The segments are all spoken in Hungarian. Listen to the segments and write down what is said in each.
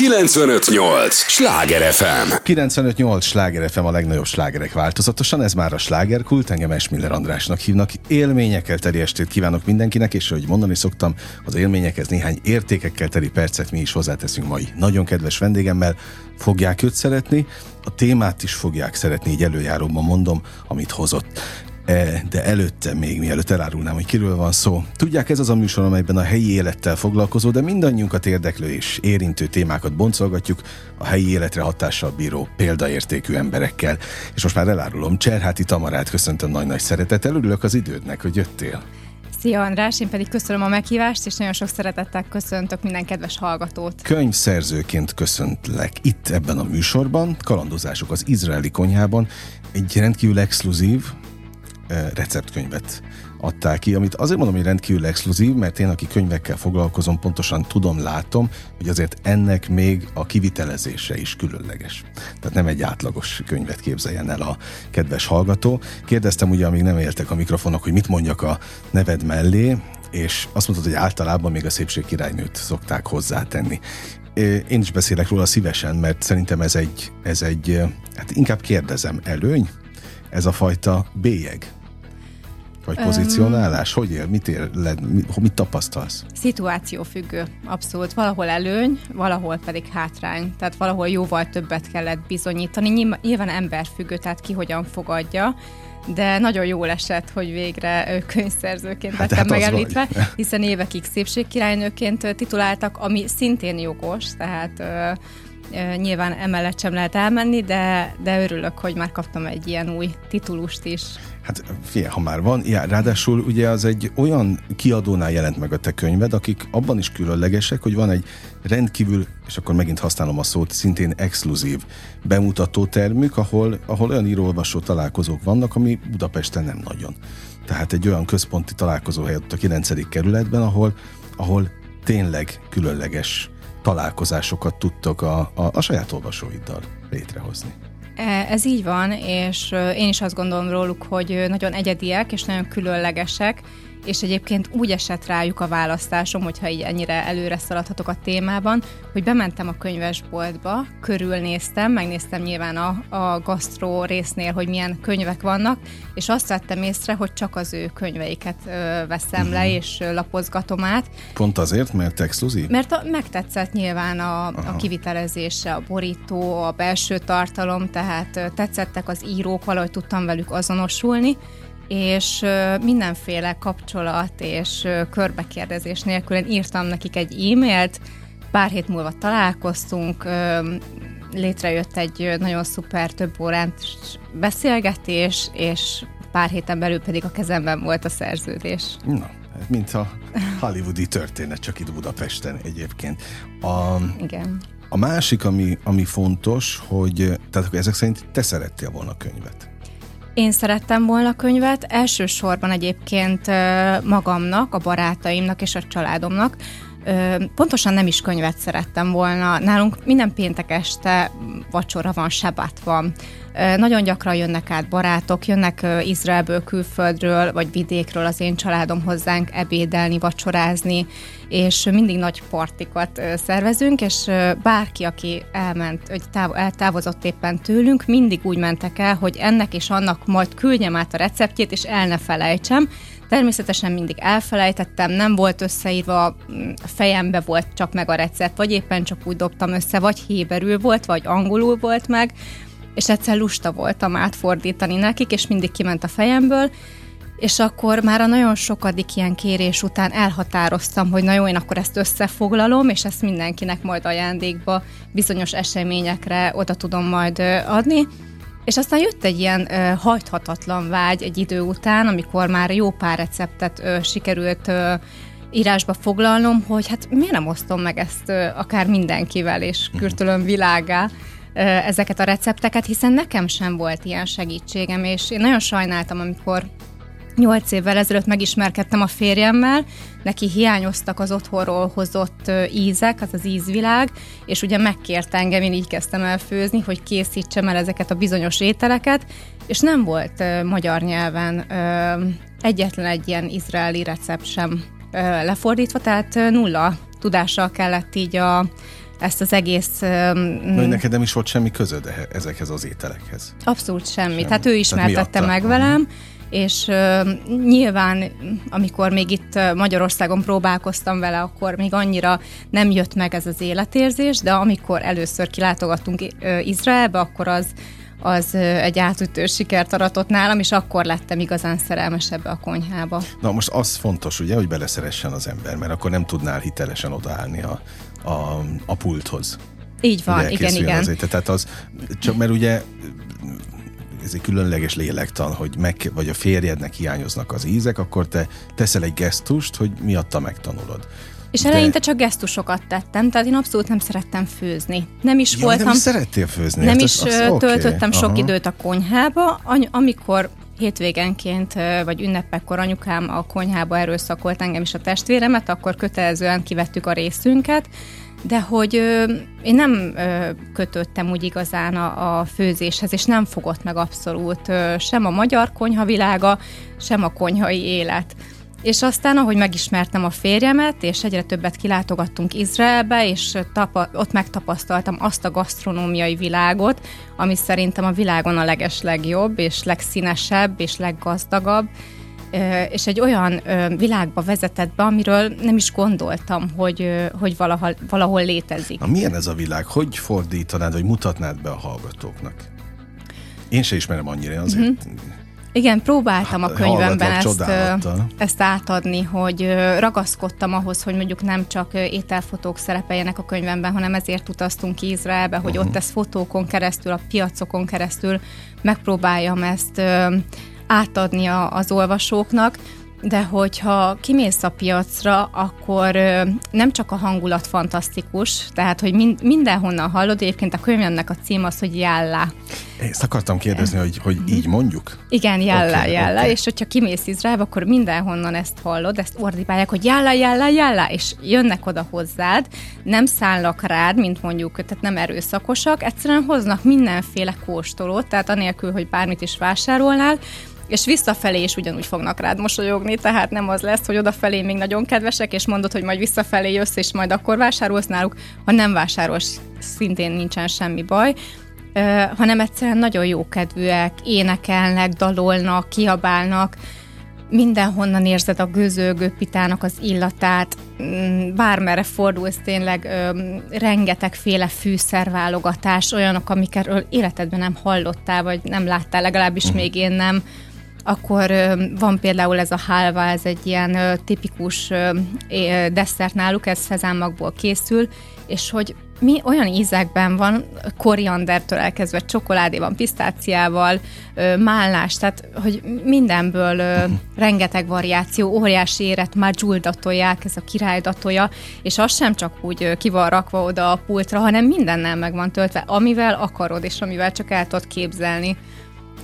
958! Sláger FM! 958! Sláger FM a legnagyobb slágerek változatosan, ez már a slágerkult, engem Esmiller Andrásnak hívnak. Élményekkel teli estét kívánok mindenkinek, és ahogy mondani szoktam, az élményekhez néhány értékekkel teli percet mi is hozzáteszünk mai nagyon kedves vendégemmel. Fogják őt szeretni, a témát is fogják szeretni, így előjáróban mondom, amit hozott. E, de előtte még, mielőtt elárulnám, hogy kiről van szó. Tudják, ez az a műsor, amelyben a helyi élettel foglalkozó, de mindannyiunkat érdeklő és érintő témákat boncolgatjuk a helyi életre hatással bíró példaértékű emberekkel. És most már elárulom, Cserháti Tamarát köszöntöm nagy-nagy szeretettel, örülök az idődnek, hogy jöttél. Szia András, én pedig köszönöm a meghívást, és nagyon sok szeretettel köszöntök minden kedves hallgatót. Könyvszerzőként köszöntlek itt ebben a műsorban, kalandozások az izraeli konyhában, egy rendkívül exkluzív, receptkönyvet adták ki, amit azért mondom, hogy rendkívül exkluzív, mert én, aki könyvekkel foglalkozom, pontosan tudom, látom, hogy azért ennek még a kivitelezése is különleges. Tehát nem egy átlagos könyvet képzeljen el a kedves hallgató. Kérdeztem ugye, amíg nem éltek a mikrofonok, hogy mit mondjak a neved mellé, és azt mondtad, hogy általában még a szépség királynőt szokták hozzátenni. Én is beszélek róla szívesen, mert szerintem ez egy, ez egy hát inkább kérdezem, előny? Ez a fajta bélyeg, vagy pozícionálás? Hogy él? Mit él? Mit, mit tapasztalsz? Szituáció függő, abszolút. Valahol előny, valahol pedig hátrány. Tehát valahol jóval többet kellett bizonyítani. Nyilván emberfüggő, tehát ki hogyan fogadja de nagyon jól esett, hogy végre könyvszerzőként hát lettem hát megemlítve, hiszen évekig szépségkirálynőként tituláltak, ami szintén jogos, tehát Nyilván emellett sem lehet elmenni, de, de örülök, hogy már kaptam egy ilyen új titulust is. Hát fia, ha már van, já, ráadásul ugye az egy olyan kiadónál jelent meg a te könyved, akik abban is különlegesek, hogy van egy rendkívül, és akkor megint használom a szót, szintén exkluzív bemutató termük, ahol, ahol olyan írólvasó találkozók vannak, ami Budapesten nem nagyon. Tehát egy olyan központi találkozóhely ott a 9. kerületben, ahol, ahol tényleg különleges találkozásokat tudtok a, a, a saját olvasóiddal létrehozni. E, ez így van, és én is azt gondolom róluk, hogy nagyon egyediek és nagyon különlegesek, és egyébként úgy esett rájuk a választásom, hogyha így ennyire előre szaladhatok a témában, hogy bementem a könyvesboltba, körülnéztem, megnéztem nyilván a, a gasztró résznél, hogy milyen könyvek vannak, és azt vettem észre, hogy csak az ő könyveiket ö, veszem uh-huh. le, mhm. és ö, lapozgatom át. Pont azért, mert exkluzív? Mert a, megtetszett nyilván a, a kivitelezése, a borító, a belső tartalom, tehát ö, tetszettek az írók, valahogy tudtam velük azonosulni, és mindenféle kapcsolat és körbekérdezés nélkül én írtam nekik egy e-mailt, pár hét múlva találkoztunk, létrejött egy nagyon szuper több órán beszélgetés, és pár héten belül pedig a kezemben volt a szerződés. Na, mint a hollywoodi történet, csak itt Budapesten egyébként. A, Igen. A másik, ami, ami fontos, hogy tehát ezek szerint te szerettél volna a könyvet. Én szerettem volna könyvet, elsősorban egyébként magamnak, a barátaimnak és a családomnak. Pontosan nem is könyvet szerettem volna. Nálunk minden péntek este vacsora van, sebát van. Nagyon gyakran jönnek át barátok, jönnek Izraelből, külföldről, vagy vidékről az én családom hozzánk ebédelni, vacsorázni, és mindig nagy partikat szervezünk, és bárki, aki elment, vagy táv- eltávozott éppen tőlünk, mindig úgy mentek el, hogy ennek és annak majd küldjem át a receptjét, és el ne felejtsem. Természetesen mindig elfelejtettem, nem volt összeírva, fejembe volt csak meg a recept, vagy éppen csak úgy dobtam össze, vagy héberül volt, vagy angolul volt meg, és egyszer lusta voltam átfordítani nekik, és mindig kiment a fejemből, és akkor már a nagyon sokadik ilyen kérés után elhatároztam, hogy na jó, én akkor ezt összefoglalom, és ezt mindenkinek majd ajándékba bizonyos eseményekre oda tudom majd adni. És aztán jött egy ilyen ö, hajthatatlan vágy egy idő után, amikor már jó pár receptet ö, sikerült ö, írásba foglalnom, hogy hát miért nem osztom meg ezt ö, akár mindenkivel, és mhm. kürtölöm világá ezeket a recepteket, hiszen nekem sem volt ilyen segítségem, és én nagyon sajnáltam, amikor Nyolc évvel ezelőtt megismerkedtem a férjemmel, neki hiányoztak az otthonról hozott ízek, az az ízvilág, és ugye megkért engem, én így kezdtem el főzni, hogy készítsem el ezeket a bizonyos ételeket, és nem volt magyar nyelven egyetlen egy ilyen izraeli recept sem lefordítva, tehát nulla tudással kellett így a ezt az egész... Na, neked nem is volt semmi közöd e- ezekhez az ételekhez? Abszolút semmi. semmi. Tehát ő ismertette meg velem, és uh, nyilván, amikor még itt Magyarországon próbálkoztam vele, akkor még annyira nem jött meg ez az életérzés, de amikor először kilátogattunk uh, Izraelbe, akkor az az egy átütő sikert aratott nálam, és akkor lettem igazán szerelmes ebbe a konyhába. Na most az fontos, ugye, hogy beleszeressen az ember, mert akkor nem tudnál hitelesen odaállni a, a, a pulthoz. Így van, igen, igen. Azért. Tehát az, csak mert ugye ez egy különleges lélektan, hogy meg, vagy a férjednek hiányoznak az ízek, akkor te teszel egy gesztust, hogy miatta megtanulod. És eleinte csak gesztusokat tettem, tehát én abszolút nem szerettem főzni. Nem is ja, voltam... Nem szerettél főzni? Nem hát is az, az, töltöttem okay. sok Aha. időt a konyhába, amikor hétvégenként vagy ünnepekkor anyukám a konyhába erőszakolt engem is a testvéremet, akkor kötelezően kivettük a részünket, de hogy ö, én nem ö, kötöttem úgy igazán a, a főzéshez, és nem fogott meg abszolút ö, sem a magyar konyhavilága, sem a konyhai élet. És aztán, ahogy megismertem a férjemet, és egyre többet kilátogattunk Izraelbe, és tapa, ott megtapasztaltam azt a gasztronómiai világot, ami szerintem a világon a leges legjobb, és legszínesebb, és leggazdagabb, és egy olyan világba vezetett be, amiről nem is gondoltam, hogy, hogy valahol, valahol létezik. Na, milyen ez a világ? Hogy fordítanád, vagy mutatnád be a hallgatóknak? Én se ismerem annyira, azért... Uh-huh. Igen, próbáltam a könyvemben ezt, ezt átadni, hogy ragaszkodtam ahhoz, hogy mondjuk nem csak ételfotók szerepeljenek a könyvemben, hanem ezért utaztunk ki Izraelbe, hogy uh-huh. ott ezt fotókon keresztül, a piacokon keresztül megpróbáljam ezt átadni a, az olvasóknak, de hogyha kimész a piacra, akkor nem csak a hangulat fantasztikus, tehát hogy min- mindenhonnan hallod, egyébként a könyvemnek a cím az, hogy Jállá. Ezt akartam kérdezni, hogy, hogy így mondjuk? Igen, Jállá, okay, Jállá, okay. és hogyha kimész Izraelbe, akkor mindenhonnan ezt hallod, ezt ordibálják, hogy Jállá, Jállá, Jállá, és jönnek oda hozzád, nem szállnak rád, mint mondjuk, tehát nem erőszakosak, egyszerűen hoznak mindenféle kóstolót, tehát anélkül, hogy bármit is vásárolnál, és visszafelé is ugyanúgy fognak rád mosolyogni, tehát nem az lesz, hogy odafelé még nagyon kedvesek, és mondod, hogy majd visszafelé jössz, és majd akkor vásárolsz náluk, ha nem vásárolsz, szintén nincsen semmi baj, uh, hanem egyszerűen nagyon jókedvűek, énekelnek, dalolnak, kiabálnak, mindenhonnan érzed a gőzölgő pitának az illatát, mm, bármerre fordulsz, tényleg ö, rengetegféle fűszerválogatás, olyanok, amikről életedben nem hallottál, vagy nem láttál, legalábbis uh-huh. még én nem. Akkor van például ez a hálva, ez egy ilyen tipikus desszert náluk, ez szezámmakból készül, és hogy mi olyan ízekben van, koriandertől elkezdve csokoládéban, pisztáciával, málnás, tehát hogy mindenből uh-huh. rengeteg variáció, óriási éret, már dzsuldatolják, ez a királydatolja, és az sem csak úgy ki van rakva oda a pultra, hanem mindennel meg van töltve, amivel akarod, és amivel csak el tudod képzelni.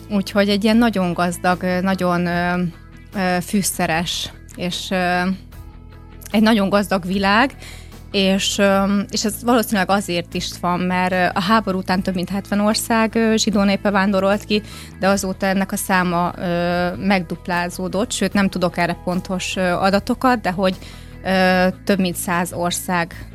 Úgyhogy egy ilyen nagyon gazdag, nagyon fűszeres, és egy nagyon gazdag világ, és, és ez valószínűleg azért is van, mert a háború után több mint 70 ország zsidó népe vándorolt ki, de azóta ennek a száma megduplázódott, sőt nem tudok erre pontos adatokat, de hogy több mint száz ország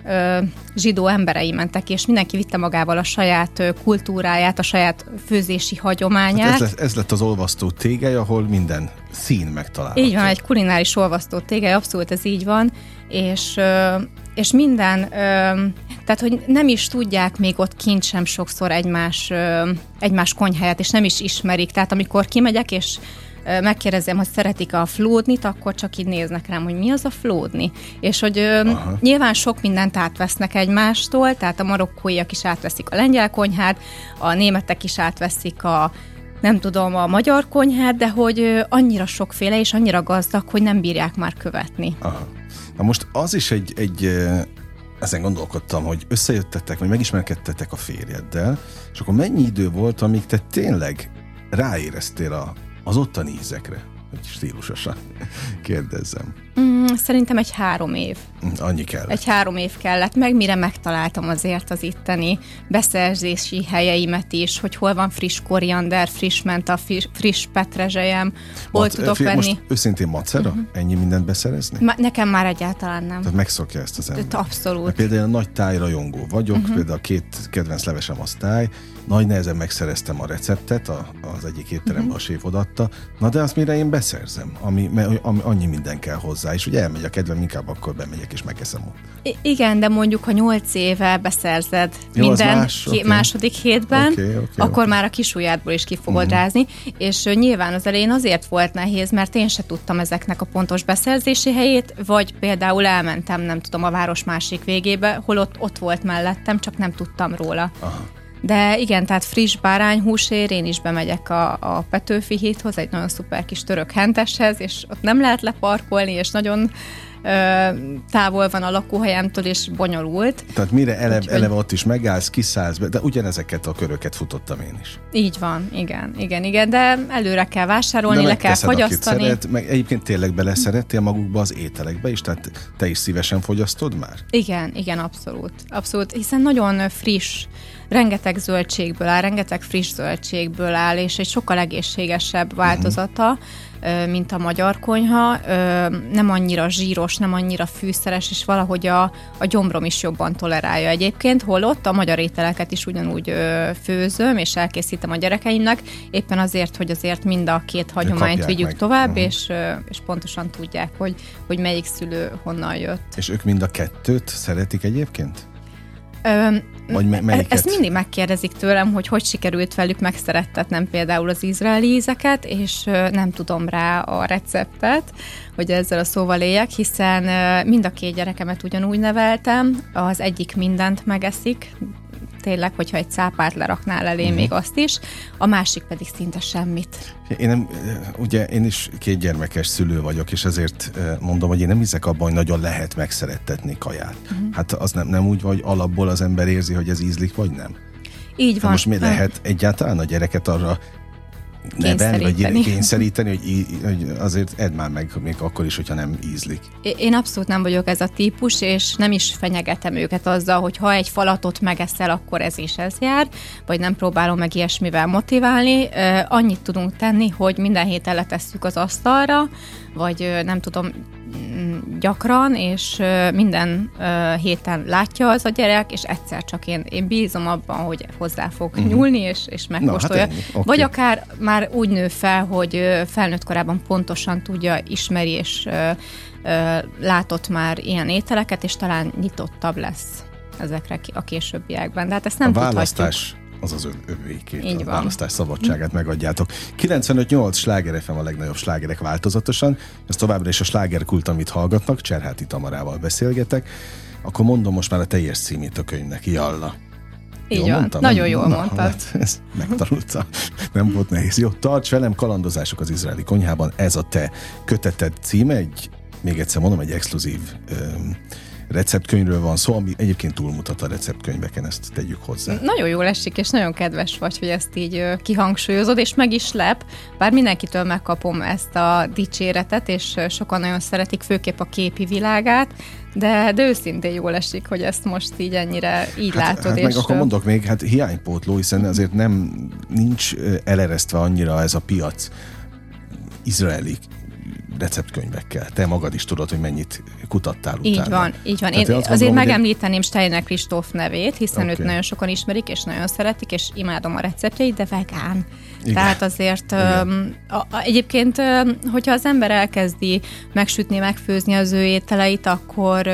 zsidó emberei mentek, és mindenki vitte magával a saját kultúráját, a saját főzési hagyományát. Hát ez, lett, ez lett az olvasztó tégely, ahol minden szín megtalálható. Így van, egy kulináris olvasztó tégely, abszolút ez így van, és, és minden, tehát hogy nem is tudják még ott kint sem sokszor egymás, egymás konyháját, és nem is ismerik. Tehát amikor kimegyek, és megkérdezem, hogy szeretik a flódnit, akkor csak így néznek rám, hogy mi az a flódni. És hogy Aha. nyilván sok mindent átvesznek egymástól, tehát a marokkóiak is átveszik a lengyel konyhát, a németek is átveszik a nem tudom, a magyar konyhát, de hogy annyira sokféle és annyira gazdag, hogy nem bírják már követni. Aha. Na most az is egy, egy ezen gondolkodtam, hogy összejöttetek, vagy megismerkedtetek a férjeddel, és akkor mennyi idő volt, amíg te tényleg ráéreztél a, az ottani ízekre. hogy stílusosan kérdezzem. Mm, szerintem egy három év. Mm, annyi kell. Egy három év kellett meg, mire megtaláltam azért az itteni beszerzési helyeimet is, hogy hol van friss koriander, friss menta, friss petrezselyem, hol Mat, tudok venni. Most őszintén macera? Uh-huh. Ennyi mindent beszerezni? Ma, nekem már egyáltalán nem. Tehát megszokja ezt az ember. Abszolút. Mert például nagy tájrajongó vagyok, uh-huh. például a két kedvenc levesem az táj, nagy nehezen megszereztem a receptet, a, az egyik étteremben uh-huh. a séf odatta, na de azt mire én beszerzem, ami, ami, annyi minden kell hozzá, és ugye elmegy a kedvem, inkább akkor bemegyek és megeszem ott. I- igen, de mondjuk, ha nyolc éve beszerzed Jó, minden más, okay. második hétben, okay, okay, akkor okay. már a kisujjádból is ki fogod uh-huh. rázni, és nyilván az elején azért volt nehéz, mert én se tudtam ezeknek a pontos beszerzési helyét, vagy például elmentem, nem tudom, a város másik végébe, holott ott volt mellettem, csak nem tudtam róla. Aha. De igen, tehát friss bárányhúsér, én is bemegyek a, a Petőfi hídhoz, egy nagyon szuper kis török henteshez, és ott nem lehet leparkolni, és nagyon távol van a lakóhelyemtől, és bonyolult. Tehát mire eleve, Úgy, eleve ott is megállsz, kiszállsz be, de ugyanezeket a köröket futottam én is. Így van, igen, igen, igen, de előre kell vásárolni, de le kell fogyasztani. Szeret, meg egyébként tényleg beleszerettél magukba az ételekbe is, tehát te is szívesen fogyasztod már? Igen, igen, abszolút, abszolút, hiszen nagyon friss rengeteg zöldségből áll, rengeteg friss zöldségből áll, és egy sokkal egészségesebb változata, uh-huh. Mint a magyar konyha. Nem annyira zsíros, nem annyira fűszeres, és valahogy a, a gyomrom is jobban tolerálja egyébként, holott a magyar ételeket is ugyanúgy főzöm, és elkészítem a gyerekeimnek, éppen azért, hogy azért mind a két hagyományt vigyük meg. tovább, uh-huh. és, és pontosan tudják, hogy, hogy melyik szülő honnan jött. És ők mind a kettőt szeretik egyébként? Ö, Vagy me- melyiket? Ezt mindig megkérdezik tőlem, hogy hogy sikerült velük megszerettetnem például az izraeli ízeket, és nem tudom rá a receptet, hogy ezzel a szóval éljek, hiszen mind a két gyerekemet ugyanúgy neveltem, az egyik mindent megeszik, tényleg, hogyha egy cápát leraknál elé, uh-huh. még azt is, a másik pedig szinte semmit. Én nem, ugye én is két gyermekes szülő vagyok, és ezért mondom, hogy én nem hiszek abban, hogy nagyon lehet megszerettetni kaját. Uh-huh. Hát az nem, nem úgy, hogy alapból az ember érzi, hogy ez ízlik, vagy nem. Így van. most mi lehet egyáltalán a gyereket arra nevelni, vagy kényszeríteni, hogy, hogy azért edd már meg, még akkor is, hogyha nem ízlik. Én abszolút nem vagyok ez a típus, és nem is fenyegetem őket azzal, hogy ha egy falatot megeszel, akkor ez is ez jár, vagy nem próbálom meg ilyesmivel motiválni. Annyit tudunk tenni, hogy minden héten letesszük az asztalra, vagy nem tudom, gyakran, és minden héten látja az a gyerek, és egyszer csak én, én bízom abban, hogy hozzá fog uh-huh. nyúlni, és, és megkóstolja. No, hát okay. Vagy akár már úgy nő fel, hogy felnőtt korában pontosan tudja, ismeri, és látott már ilyen ételeket, és talán nyitottabb lesz ezekre a későbbiekben. De hát ezt nem a választás tudhatjuk az az övékét, Így a van. választás szabadságát megadjátok. 95-8 sláger FM a legnagyobb slágerek változatosan, ez továbbra is a slágerkult, amit hallgatnak, Cserháti Tamarával beszélgetek, akkor mondom most már a teljes címét a könyvnek, Jalla. Így jól van, mondtam? nagyon jól Na, mondtad. Hát, ezt megtanulta. Nem volt nehéz. Jó, tarts velem, kalandozások az izraeli konyhában. Ez a te köteted címe, egy, még egyszer mondom, egy exkluzív um, receptkönyvről van szó, ami egyébként túlmutat a receptkönyveken, ezt tegyük hozzá. Nagyon jól esik, és nagyon kedves vagy, hogy ezt így kihangsúlyozod, és meg is lep, bár mindenkitől megkapom ezt a dicséretet, és sokan nagyon szeretik, főképp a képi világát, de, de őszintén jól esik, hogy ezt most így ennyire így hát, látod. Hát és meg akkor mondok még, hát hiánypótló, hiszen azért nem nincs eleresztve annyira ez a piac izraeli receptkönyvekkel. Te magad is tudod, hogy mennyit kutattál így utána. Így van, így van. Tehát Én azért gondolom, megemlíteném Steiner Kristóf nevét, hiszen okay. őt nagyon sokan ismerik, és nagyon szeretik, és imádom a receptjeit, de vegán. Igen. Tehát azért Igen. a, a, egyébként, hogyha az ember elkezdi megsütni, megfőzni az ő ételeit, akkor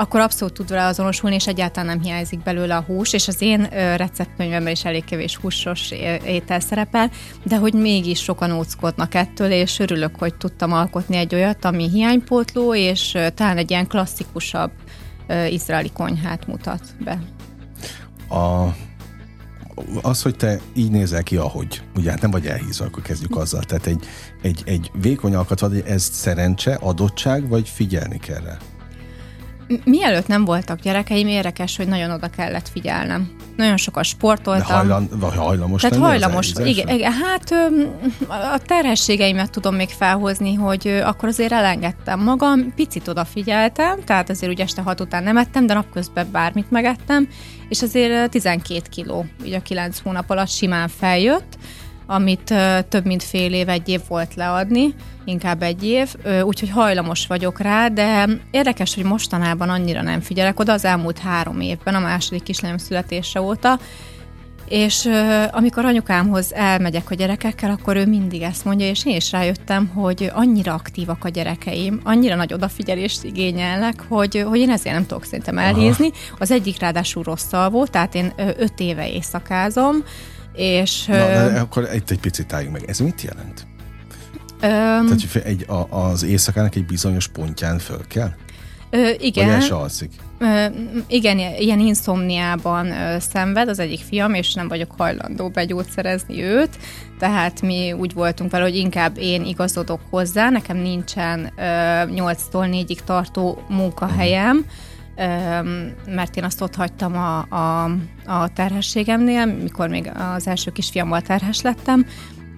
akkor abszolút tud vele azonosulni, és egyáltalán nem hiányzik belőle a hús, és az én receptkönyvemben is elég kevés húsos étel szerepel, de hogy mégis sokan óckodnak ettől, és örülök, hogy tudtam alkotni egy olyat, ami hiánypótló, és talán egy ilyen klasszikusabb izraeli konyhát mutat be. A az, hogy te így nézel ki, ahogy, ugye hát nem vagy elhízva, akkor kezdjük azzal. Tehát egy, egy, egy vékony alkat vagy, ez szerencse, adottság, vagy figyelni kell rá? Mielőtt nem voltak gyerekeim, érdekes, hogy nagyon oda kellett figyelnem. Nagyon sokat sportoltam. De hajlan, vagy hajlamos Tehát hajlamos, igen, igen, hát a terhességeimet tudom még felhozni, hogy akkor azért elengedtem magam, picit odafigyeltem, tehát azért ugye este hat után nem ettem, de napközben bármit megettem, és azért 12 kiló, ugye a 9 hónap alatt simán feljött, amit több mint fél év, egy év volt leadni, inkább egy év, úgyhogy hajlamos vagyok rá, de érdekes, hogy mostanában annyira nem figyelek oda az elmúlt három évben, a második kislányom születése óta, és amikor anyukámhoz elmegyek a gyerekekkel, akkor ő mindig ezt mondja, és én is rájöttem, hogy annyira aktívak a gyerekeim, annyira nagy odafigyelést igényelnek, hogy, hogy én ezért nem tudok szerintem elhízni. Az egyik ráadásul rossz alvó, tehát én öt éve éjszakázom, és... Na, de akkor egy, egy picit álljunk meg. Ez mit jelent? Um, Tehát hogy egy, a, az éjszakának egy bizonyos pontján föl kell? Ö, igen. Vagy el se alszik? Ö, igen, ilyen inszomniában ö, szenved az egyik fiam, és nem vagyok hajlandó begyógyszerezni őt, tehát mi úgy voltunk vele, hogy inkább én igazodok hozzá, nekem nincsen ö, 8-tól 4-ig tartó munkahelyem, uh-huh mert én azt ott hagytam a, a, a terhességemnél, mikor még az első kisfiammal terhes lettem,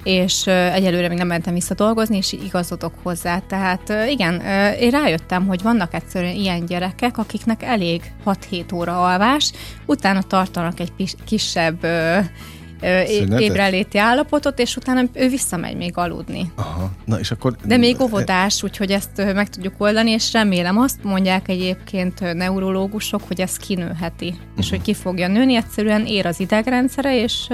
és egyelőre még nem mentem vissza dolgozni, és igazodok hozzá. Tehát igen, én rájöttem, hogy vannak egyszerűen ilyen gyerekek, akiknek elég 6-7 óra alvás, utána tartanak egy kisebb ébreléti állapotot, és utána ő visszamegy még aludni. Aha. Na, és akkor... De még óvodás, úgyhogy ezt meg tudjuk oldani, és remélem azt mondják egyébként neurológusok, hogy ez kinőheti, uh-huh. és mhm. hogy ki fogja nőni, egyszerűen ér az idegrendszere, és...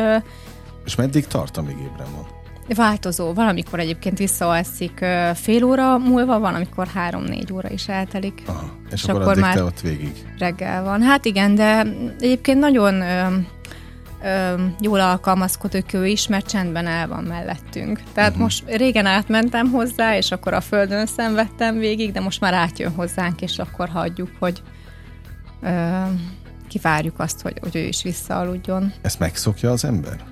És meddig tart, amíg ébren van? Változó. Valamikor egyébként visszaalszik fél óra múlva, van, amikor három-négy óra is eltelik. Aha. És, és akkor, akkor már te ott végig? Reggel van. Hát igen, de egyébként nagyon ö, jól alkalmazkodik ő is, mert csendben el van mellettünk. Tehát uh-huh. most régen átmentem hozzá, és akkor a földön szenvedtem végig, de most már átjön hozzánk, és akkor hagyjuk, hogy ö, kivárjuk azt, hogy, hogy ő is visszaaludjon. Ezt megszokja az ember?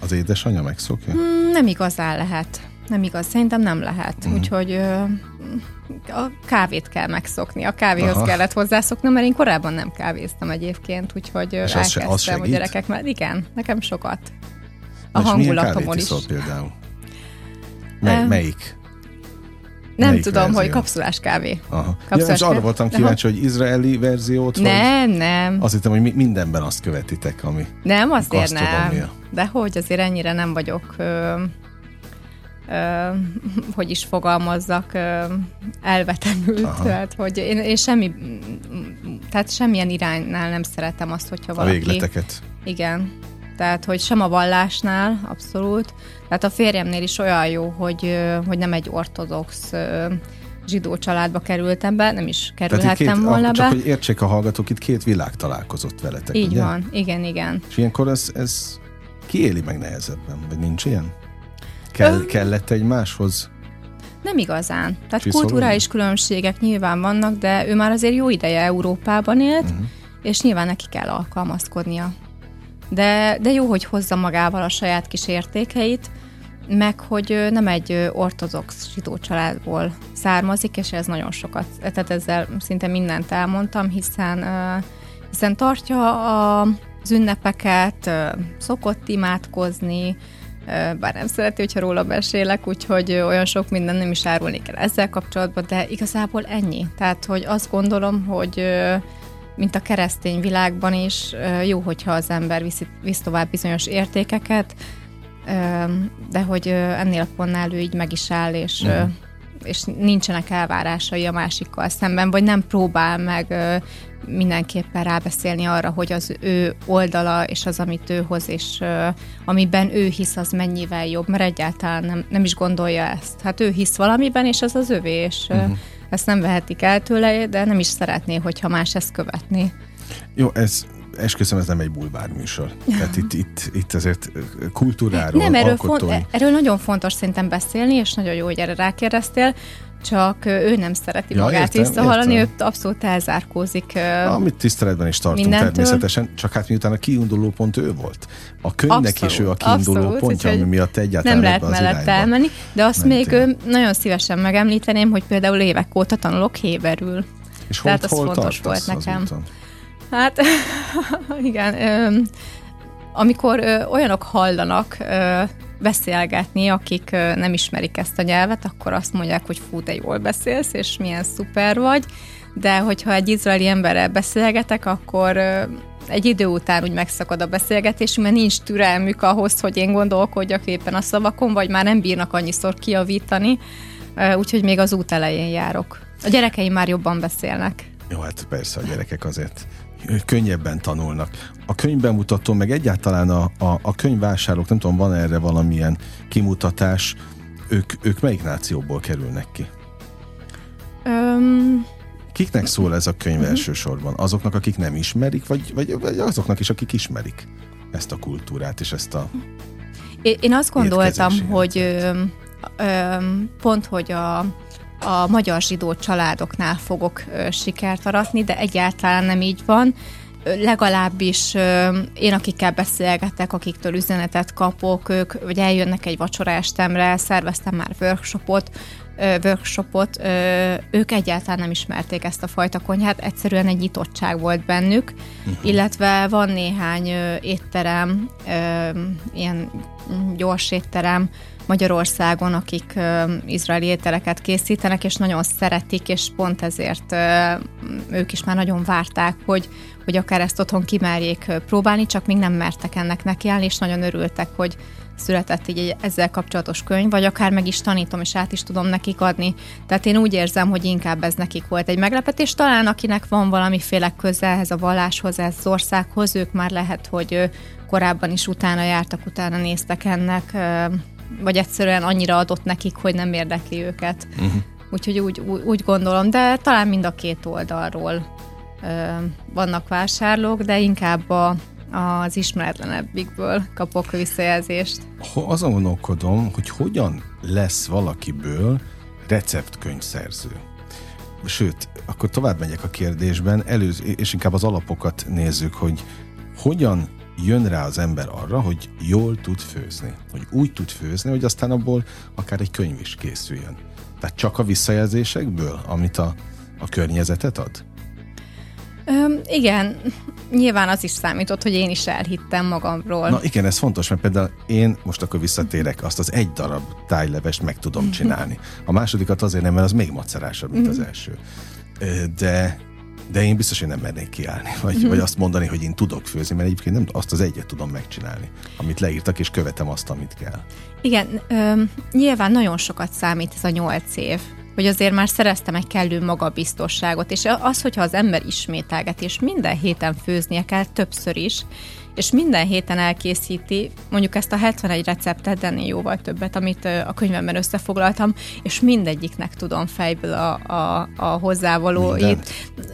Az édesanyja megszokja? Hmm, nem igazán lehet. Nem igaz, szerintem nem lehet. Uh-huh. Úgyhogy ö, a kávét kell megszokni. A kávéhoz Aha. kellett hozzászoknom, mert én korábban nem kávéztam egyébként, úgyhogy És elkezdtem az, az a gyerekek mert Igen, nekem sokat. A Na hangulatomon is. Például? Mely, um, melyik? Nem Melyik tudom, verzió? hogy kapszulás kávé. Aha. Kapszulás ja, arra voltam kíváncsi, hogy izraeli verziót Nem, vagy? nem. Azt hittem, hogy mindenben azt követitek, ami Nem, azért nem. De hogy azért ennyire nem vagyok ö, hogy is fogalmazzak, elvetemült. Aha. Tehát, hogy én, én semmi, tehát semmilyen iránynál nem szeretem azt, hogyha valaki... A végleteket. Igen. Tehát, hogy sem a vallásnál, abszolút. Tehát a férjemnél is olyan jó, hogy, hogy nem egy ortodox zsidó családba kerültem be, nem is kerülhettem két, volna csak be. hogy értsék a hallgatók, itt két világ találkozott veletek, Így ugye? van, igen, igen. És ilyenkor ez, ez kiéli meg nehezebben, vagy nincs ilyen? Kell, kellett egymáshoz? Nem igazán. Tehát Csiszolódni? kulturális különbségek nyilván vannak, de ő már azért jó ideje Európában élt, uh-huh. és nyilván neki kell alkalmazkodnia. De, de jó, hogy hozza magával a saját kis értékeit, meg hogy nem egy ortodox zsidó családból származik, és ez nagyon sokat, tehát ezzel szinte mindent elmondtam, hiszen, hiszen tartja az ünnepeket, szokott imádkozni, bár nem szereti, hogyha róla mesélek, úgyhogy olyan sok minden nem is árulni kell ezzel kapcsolatban, de igazából ennyi. Tehát, hogy azt gondolom, hogy mint a keresztény világban is, jó, hogyha az ember viszi, visz tovább bizonyos értékeket, de hogy ennél a pontnál ő így meg is áll, és, mm. és nincsenek elvárásai a másikkal szemben, vagy nem próbál meg mindenképpen rábeszélni arra, hogy az ő oldala és az, amit ő hoz, és uh, amiben ő hisz, az mennyivel jobb, mert egyáltalán nem, nem is gondolja ezt. Hát ő hisz valamiben, és az az övé, és uh, uh-huh. ezt nem vehetik el tőle, de nem is szeretné, hogyha más ezt követni. Jó, ez esküszöm, ez nem egy bulvár műsor. Tehát itt, itt, itt azért kultúráról, Nem, erről, font, erről nagyon fontos szerintem beszélni, és nagyon jó, hogy erre rákérdeztél csak ő nem szereti ja, magát visszahallani, ő abszolút elzárkózik. Amit tiszteletben is tartunk mindentől. természetesen, csak hát miután a kiinduló pont ő volt. A könyvnek abszolút, is ő a kiinduló abszolút, pontja, ami miatt egyáltalán Nem lehet mellett elmenni, de azt mentél. még nagyon szívesen megemlíteném, hogy például évek óta tanulok héberül. És hol, Tehát az hol fontos tartasz volt az nekem. úton? Hát igen, amikor olyanok hallanak beszélgetni, akik nem ismerik ezt a nyelvet, akkor azt mondják, hogy fú, de jól beszélsz, és milyen szuper vagy, de hogyha egy izraeli emberrel beszélgetek, akkor egy idő után úgy megszakad a beszélgetés, mert nincs türelmük ahhoz, hogy én gondolkodjak éppen a szavakon, vagy már nem bírnak annyiszor kiavítani, úgyhogy még az út elején járok. A gyerekeim már jobban beszélnek. Jó, hát persze a gyerekek azért könnyebben tanulnak. A könyvbemutató, meg egyáltalán a, a, a könyvvásárlók, nem tudom, van erre valamilyen kimutatás, ők, ők melyik nációból kerülnek ki? Öm, Kiknek szól ez a könyv Mhm. elsősorban? Azoknak, akik nem ismerik, vagy, vagy, vagy azoknak is, akik ismerik ezt a kultúrát és ezt a... Én én azt gondoltam, hogy ö, ö, pont, hogy a, a magyar zsidó családoknál fogok sikert aratni, de egyáltalán nem így van. Legalábbis én, akikkel beszélgetek, akiktől üzenetet kapok, ők vagy eljönnek egy vacsoraestemre, szerveztem már workshopot, workshopot, ők egyáltalán nem ismerték ezt a fajta konyhát, egyszerűen egy nyitottság volt bennük, uh-huh. illetve van néhány étterem, ilyen gyors étterem Magyarországon, akik ö, izraeli ételeket készítenek, és nagyon szeretik, és pont ezért ők is már nagyon várták, hogy, hogy akár ezt otthon kimerjék próbálni, csak még nem mertek ennek nekiállni, és nagyon örültek, hogy született így egy ezzel kapcsolatos könyv, vagy akár meg is tanítom, és át is tudom nekik adni. Tehát én úgy érzem, hogy inkább ez nekik volt egy meglepetés. Talán akinek van valamiféle köze ehhez a valláshoz, ez az országhoz, ők már lehet, hogy korábban is utána jártak, utána néztek ennek, vagy egyszerűen annyira adott nekik, hogy nem érdekli őket. Uh-huh. Úgyhogy úgy, úgy, úgy gondolom, de talán mind a két oldalról ö, vannak vásárlók, de inkább a, az ismeretlenebbikből kapok visszajelzést. Ho- Azon gondolkodom, hogy hogyan lesz valakiből receptkönyvszerző. Sőt, akkor tovább megyek a kérdésben, előz, és inkább az alapokat nézzük, hogy hogyan jön rá az ember arra, hogy jól tud főzni. Hogy úgy tud főzni, hogy aztán abból akár egy könyv is készüljön. Tehát csak a visszajelzésekből, amit a, a környezetet ad? Öm, igen, nyilván az is számított, hogy én is elhittem magamról. Na igen, ez fontos, mert például én most akkor visszatérek, azt az egy darab tájlevest meg tudom csinálni. A másodikat azért nem, mert az még macerásabb, mint az első. Ö, De, de én biztos, hogy nem mernék kiállni, vagy, vagy azt mondani, hogy én tudok főzni, mert egyébként nem azt az egyet tudom megcsinálni, amit leírtak, és követem azt, amit kell. Igen, öm, nyilván nagyon sokat számít ez a nyolc év, hogy azért már szereztem egy kellő magabiztosságot, és az, hogyha az ember ismételget, és minden héten főznie kell többször is, és minden héten elkészíti, mondjuk ezt a 71 receptet, ennél jóval többet, amit ö, a könyvemben összefoglaltam, és mindegyiknek tudom fejből a, a, a hozzávalóit. Mindent?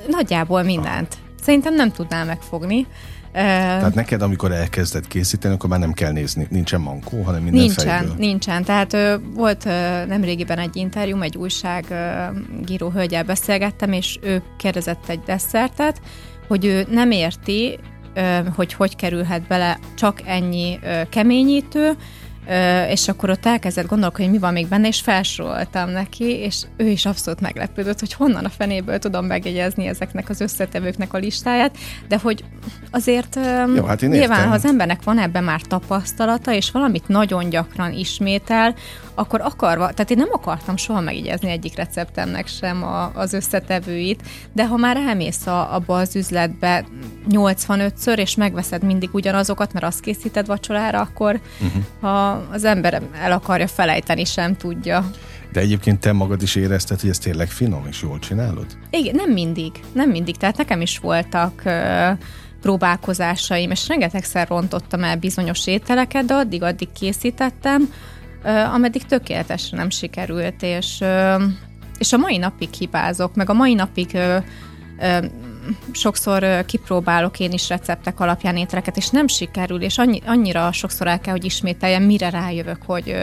Nagyjából mindent. Szerintem nem tudnám megfogni. Ö, Tehát neked, amikor elkezded készíteni, akkor már nem kell nézni, nincsen mankó, hanem minden Nincsen, fejből. nincsen. Tehát ö, volt ö, nemrégiben egy interjúm, egy újságíró hölgyel beszélgettem, és ő kérdezett egy desszertet, hogy ő nem érti, ö, hogy hogy kerülhet bele csak ennyi keményítő, és akkor ott elkezdett gondolkodni, hogy mi van még benne, és felsoroltam neki, és ő is abszolút meglepődött, hogy honnan a fenéből tudom megjegyezni ezeknek az összetevőknek a listáját, de hogy azért Jó, hát nyilván, ha az embernek van ebben már tapasztalata, és valamit nagyon gyakran ismétel, akkor akarva, tehát én nem akartam soha megigyezni egyik receptemnek sem a, az összetevőit, de ha már elmész a, abba az üzletbe 85-ször, és megveszed mindig ugyanazokat, mert azt készíted vacsorára, akkor uh-huh. ha az ember el akarja felejteni, sem tudja. De egyébként te magad is érezted, hogy ez tényleg finom, és jól csinálod? Igen, nem mindig, nem mindig. Tehát nekem is voltak ö, próbálkozásaim, és rengetegszer rontottam el bizonyos ételeket, de addig-addig készítettem, ö, ameddig tökéletesen nem sikerült, és, ö, és a mai napig hibázok, meg a mai napig ö, ö, sokszor kipróbálok én is receptek alapján ételeket, és nem sikerül, és annyi, annyira sokszor el kell, hogy ismételjem, mire rájövök, hogy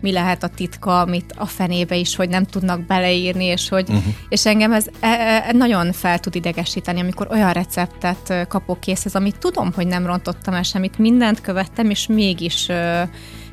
mi lehet a titka, amit a fenébe is, hogy nem tudnak beleírni, és hogy uh-huh. és engem ez e, e, nagyon fel tud idegesíteni, amikor olyan receptet kapok készhez, amit tudom, hogy nem rontottam el semmit, mindent követtem, és mégis ö,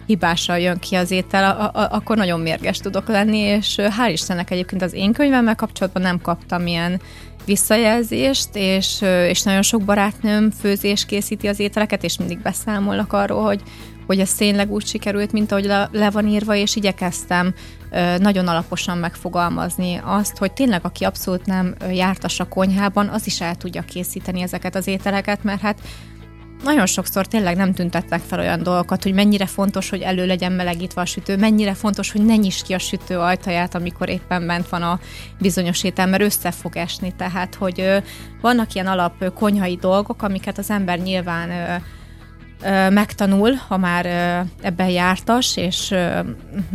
hibással jön ki az étel, a, a, akkor nagyon mérges tudok lenni, és hál' Istennek egyébként az én könyvemmel kapcsolatban nem kaptam ilyen visszajelzést, és, és nagyon sok barátnőm főzés készíti az ételeket, és mindig beszámolnak arról, hogy, hogy ez tényleg úgy sikerült, mint ahogy le, le van írva, és igyekeztem nagyon alaposan megfogalmazni azt, hogy tényleg aki abszolút nem jártas a konyhában, az is el tudja készíteni ezeket az ételeket, mert hát nagyon sokszor tényleg nem tüntettek fel olyan dolgokat, hogy mennyire fontos, hogy elő legyen melegítve a sütő, mennyire fontos, hogy ne nyis ki a sütő ajtaját, amikor éppen bent van a bizonyos étel, mert össze fog esni. Tehát, hogy vannak ilyen alap konyhai dolgok, amiket az ember nyilván megtanul, ha már ebben jártas, és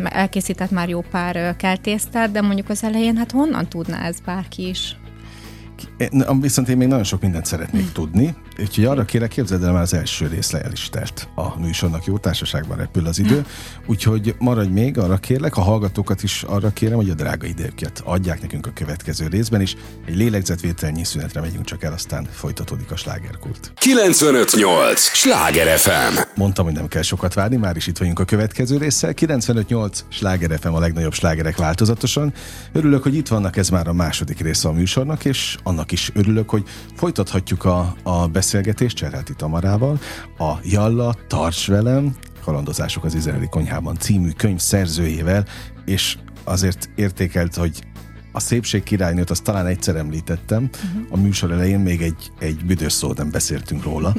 elkészített már jó pár keltésztát, de mondjuk az elején, hát honnan tudná ez bárki is? Viszont én még nagyon sok mindent szeretnék tudni, úgyhogy arra kérek, képzeld el már az első rész le el is tert. A műsornak jó társaságban repül az idő, úgyhogy maradj még, arra kérlek, a hallgatókat is arra kérem, hogy a drága időket adják nekünk a következő részben is. Egy lélegzetvételnyi szünetre megyünk csak el, aztán folytatódik a slágerkult. 958! Sláger FM! Mondtam, hogy nem kell sokat várni, már is itt vagyunk a következő résszel. 958! Sláger FM a legnagyobb slágerek változatosan. Örülök, hogy itt vannak, ez már a második része a műsornak, és annak is örülök, hogy folytathatjuk a, a beszélgetést Cserháti Tamarával, a Jalla, Tarts velem, Kalandozások az izraeli konyhában című könyv szerzőjével, és azért értékelt, hogy a szépség királynőt azt talán egyszer említettem, uh-huh. a műsor elején még egy, egy büdös szót nem beszéltünk róla.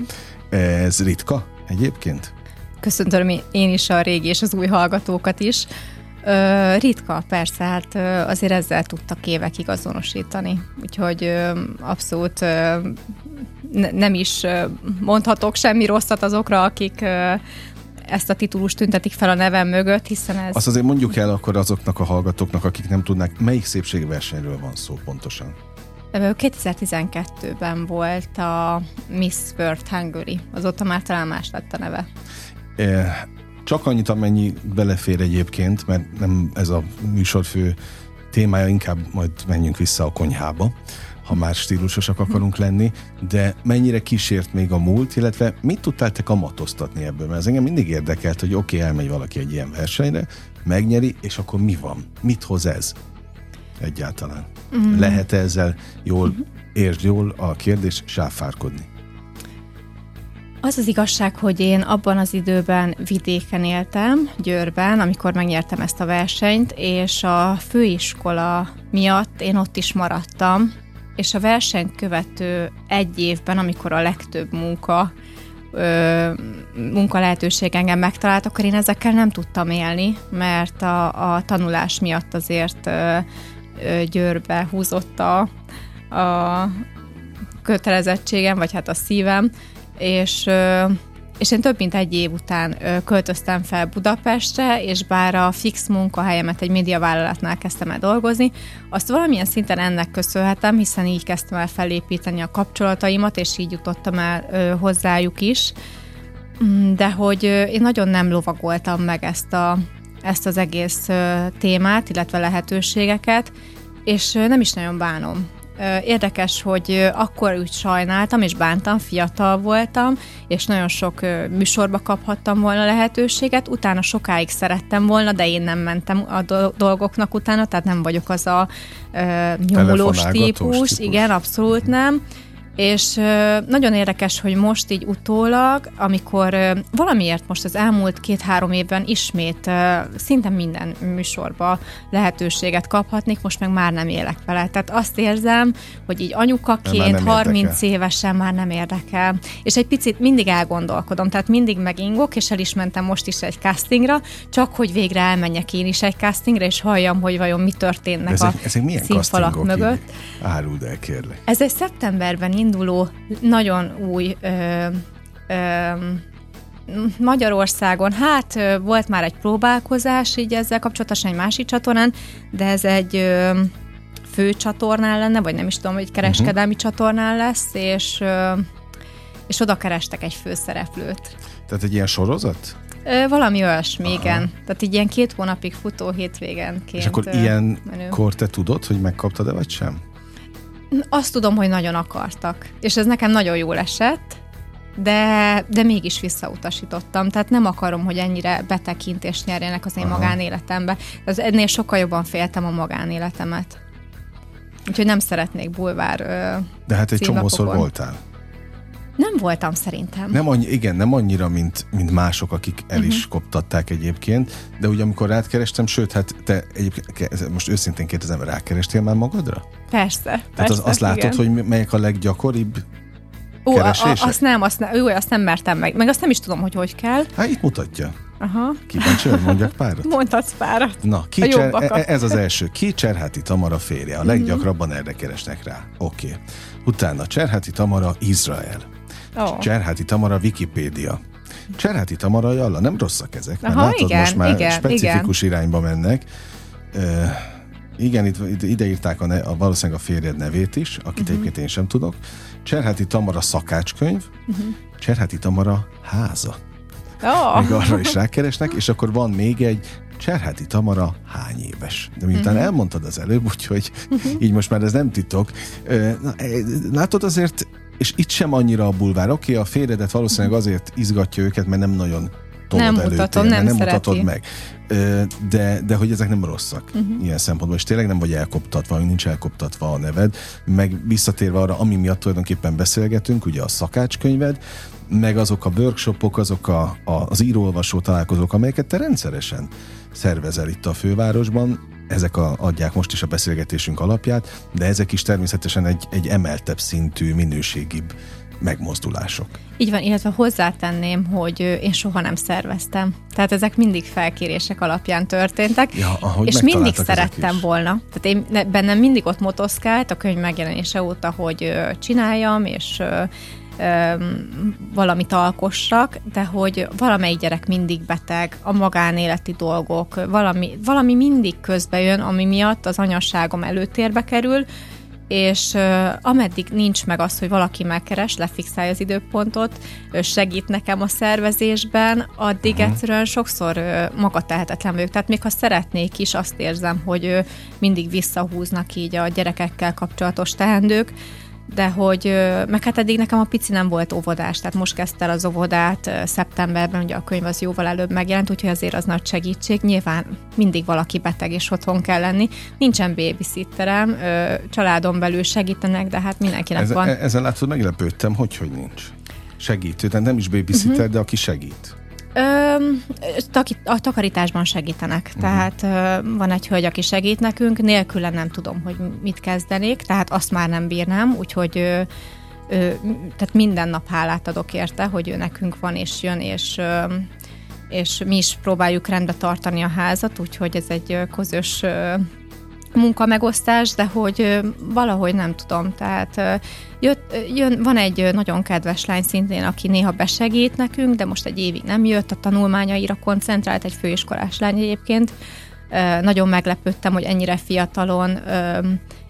Ez ritka egyébként? Köszöntöm én is a régi és az új hallgatókat is. Ö, ritka, persze, hát ö, azért ezzel tudtak évekig azonosítani. Úgyhogy ö, abszolút ö, ne, nem is ö, mondhatok semmi rosszat azokra, akik ö, ezt a titulust tüntetik fel a nevem mögött, hiszen ez... Azt azért mondjuk el akkor azoknak a hallgatóknak, akik nem tudnak, melyik szépségversenyről van szó pontosan? 2012-ben volt a Miss World Hungary, azóta már talán más lett a neve. Csak annyit, amennyi belefér egyébként, mert nem ez a műsor fő témája, inkább majd menjünk vissza a konyhába, ha már stílusosak akarunk lenni, de mennyire kísért még a múlt, illetve mit tudtál te kamatoztatni ebből? Mert ez engem mindig érdekelt, hogy oké, okay, elmegy valaki egy ilyen versenyre, megnyeri, és akkor mi van? Mit hoz ez egyáltalán? Mm. Lehet -e ezzel jól, értsd jól a kérdés, sáfárkodni? Az az igazság, hogy én abban az időben vidéken éltem, Győrben, amikor megnyertem ezt a versenyt, és a főiskola miatt én ott is maradtam, és a versenyt követő egy évben, amikor a legtöbb munka ö, munka lehetőség engem megtalált, akkor én ezekkel nem tudtam élni, mert a, a tanulás miatt azért ö, ö, Győrbe húzott a, a kötelezettségem, vagy hát a szívem, és és én több mint egy év után költöztem fel Budapestre, és bár a fix munkahelyemet egy médiavállalatnál kezdtem el dolgozni, azt valamilyen szinten ennek köszönhetem, hiszen így kezdtem el felépíteni a kapcsolataimat, és így jutottam el hozzájuk is. Mm, de hogy én nagyon nem lovagoltam meg ezt, a, ezt az egész témát, illetve lehetőségeket, és nem is nagyon bánom. Érdekes, hogy akkor úgy sajnáltam és bántam, fiatal voltam, és nagyon sok műsorba kaphattam volna lehetőséget. Utána sokáig szerettem volna, de én nem mentem a dolgoknak utána, tehát nem vagyok az a nyomulós típus. típus. Igen, abszolút nem. És nagyon érdekes, hogy most így utólag, amikor valamiért most az elmúlt két-három évben ismét szinte minden műsorba lehetőséget kaphatnék, most meg már nem élek vele. Tehát azt érzem, hogy így anyukaként 30 érdekel. évesen már nem érdekel. És egy picit mindig elgondolkodom, tehát mindig megingok, és el is mentem most is egy castingra, csak hogy végre elmenjek én is egy castingra, és halljam, hogy vajon mi történnek ezek, a ezek milyen színfalak mögött. Áruld el, kérlek. Ez egy szeptemberben induló, nagyon új ö, ö, Magyarországon, hát volt már egy próbálkozás így ezzel kapcsolatosan egy másik csatornán, de ez egy ö, fő csatornán lenne, vagy nem is tudom, hogy kereskedelmi uh-huh. csatornán lesz, és, ö, és oda kerestek egy főszereplőt. Tehát egy ilyen sorozat? Ö, valami olyasmi, Aha. igen. Tehát így ilyen két hónapig futó hétvégenként. És akkor ilyenkor te tudod, hogy megkaptad-e, vagy sem? Azt tudom, hogy nagyon akartak. És ez nekem nagyon jól esett, de, de mégis visszautasítottam. Tehát nem akarom, hogy ennyire betekintést nyerjenek az én Aha. magánéletembe. Az ennél sokkal jobban féltem a magánéletemet. Úgyhogy nem szeretnék bulvár De hát egy csomószor voltál. Nem voltam szerintem. Nem annyi, igen, nem annyira, mint, mint mások, akik el is uh-huh. koptatták egyébként, de ugye amikor rád kerestem, sőt, hát te egyébként, most őszintén kérdezem, rákerestél már magadra? Persze. Tehát persze, az, azt látod, igen. hogy melyek a leggyakoribb Ó, a, a, azt nem, azt nem, jó, azt nem mertem meg. Meg azt nem is tudom, hogy hogy kell. Hát itt mutatja. Aha. Kíváncsi, hogy mondjak párat? Mondhatsz párat. Na, ki cser, e- ez az első. Ki Cserháti Tamara férje? A leggyakrabban erre keresnek rá. Oké. Okay. Utána Cserháti Tamara Izrael. Oh. Cserháti Tamara Wikipédia. Cserháti Tamara Jalla, nem rosszak ezek, mert Aha, látod, igen, most már igen, specifikus igen. irányba mennek. Uh, igen, itt, ide írták a, ne, a valószínűleg a férjed nevét is, akit uh-huh. egyébként én sem tudok. Cserháti Tamara szakácskönyv, uh-huh. Cserháti Tamara háza. Oh. Még arra is rákeresnek, és akkor van még egy Cserháti Tamara hány éves? De miután uh-huh. elmondtad az előbb, úgyhogy uh-huh. így most már ez nem titok. Látod azért, és itt sem annyira a bulvár. Oké, okay, a férjedet valószínűleg azért izgatja őket, mert nem nagyon nem mutatom, nem, nem mutatod meg. De, de hogy ezek nem rosszak uh-huh. ilyen szempontból, és tényleg nem vagy elkoptatva, nincs elkoptatva a neved, meg visszatérve arra, ami miatt tulajdonképpen beszélgetünk, ugye a szakácskönyved, meg azok a workshopok, azok a, a, az írólvasó találkozók, amelyeket te rendszeresen szervezel itt a fővárosban, ezek a, adják most is a beszélgetésünk alapját, de ezek is természetesen egy, egy emeltebb szintű, minőségibb megmozdulások. Így van, illetve hozzátenném, hogy én soha nem szerveztem. Tehát ezek mindig felkérések alapján történtek, ja, és mindig szerettem volna. Tehát én bennem mindig ott motoszkált a könyv megjelenése óta, hogy csináljam, és valamit alkossak, de hogy valamelyik gyerek mindig beteg, a magánéleti dolgok, valami, valami mindig közbe jön, ami miatt az anyasságom előtérbe kerül, és uh, ameddig nincs meg az, hogy valaki megkeres, lefixálja az időpontot, segít nekem a szervezésben, addig uh-huh. egyszerűen sokszor uh, magatehetetlen vagyok. Tehát még ha szeretnék is, azt érzem, hogy uh, mindig visszahúznak így a gyerekekkel kapcsolatos teendők, de hogy, meg hát eddig nekem a pici nem volt óvodás, tehát most kezdte el az óvodát szeptemberben, ugye a könyv az jóval előbb megjelent, úgyhogy azért az nagy segítség. Nyilván mindig valaki beteg és otthon kell lenni. Nincsen babysitterem, családon belül segítenek, de hát mindenkinek Ez, van. Ezen látod, meglepődtem, hogy hogy nincs. Segítő, tehát nem is babysitter, uh-huh. de aki segít. A takarításban segítenek. Uh-huh. Tehát van egy hölgy, aki segít nekünk, nélküle nem tudom, hogy mit kezdenék, tehát azt már nem bírnám, úgyhogy ö, tehát minden nap hálát adok érte, hogy ő nekünk van és jön, és és mi is próbáljuk rendbe tartani a házat, úgyhogy ez egy közös munkamegosztás, de hogy valahogy nem tudom, tehát jött, jön, van egy nagyon kedves lány szintén, aki néha besegít nekünk, de most egy évig nem jött, a tanulmányaira koncentrált, egy főiskolás lány egyébként. Nagyon meglepődtem, hogy ennyire fiatalon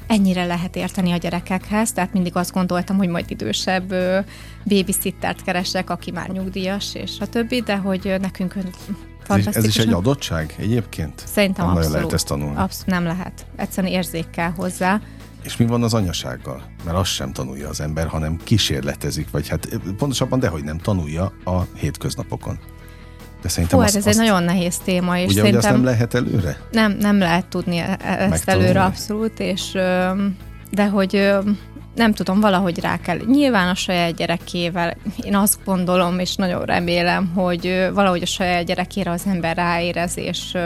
ennyire lehet érteni a gyerekekhez, tehát mindig azt gondoltam, hogy majd idősebb babysittert keresek, aki már nyugdíjas, és a többi, de hogy nekünk ez, ez is egy adottság egyébként? Szerintem nem abszolút. lehet ezt tanulni. Abszolút nem lehet. Egyszerűen érzékkel hozzá. És mi van az anyasággal? Mert azt sem tanulja az ember, hanem kísérletezik, vagy hát pontosabban dehogy nem tanulja a hétköznapokon. De szerintem Hú, azt, ez azt, egy nagyon nehéz téma. És ugye, szerintem azt nem lehet előre? Nem, nem lehet tudni e- e- ezt Megtanulni. előre abszolút, és de hogy nem tudom, valahogy rá kell. Nyilván a saját gyerekével, én azt gondolom, és nagyon remélem, hogy valahogy a saját gyerekére az ember ráérez, és,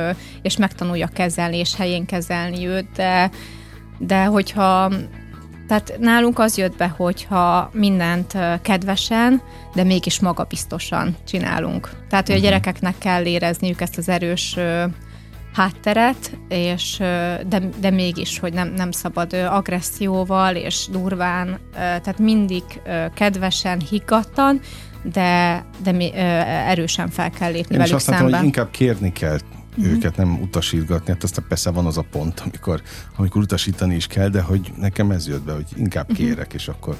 és megtanulja kezelni, és helyén kezelni őt, de, de hogyha tehát nálunk az jött be, hogyha mindent kedvesen, de mégis magabiztosan csinálunk. Tehát, hogy a mhm. gyerekeknek kell érezniük ezt az erős hátteret, és, de, de mégis, hogy nem, nem szabad agresszióval és durván, tehát mindig kedvesen, higgadtan, de, de erősen fel kell lépni Én velük azt szemben. hogy inkább kérni kell uh-huh. őket, nem utasítgatni. Hát aztán persze van az a pont, amikor, amikor utasítani is kell, de hogy nekem ez jött be, hogy inkább uh-huh. kérek, és akkor,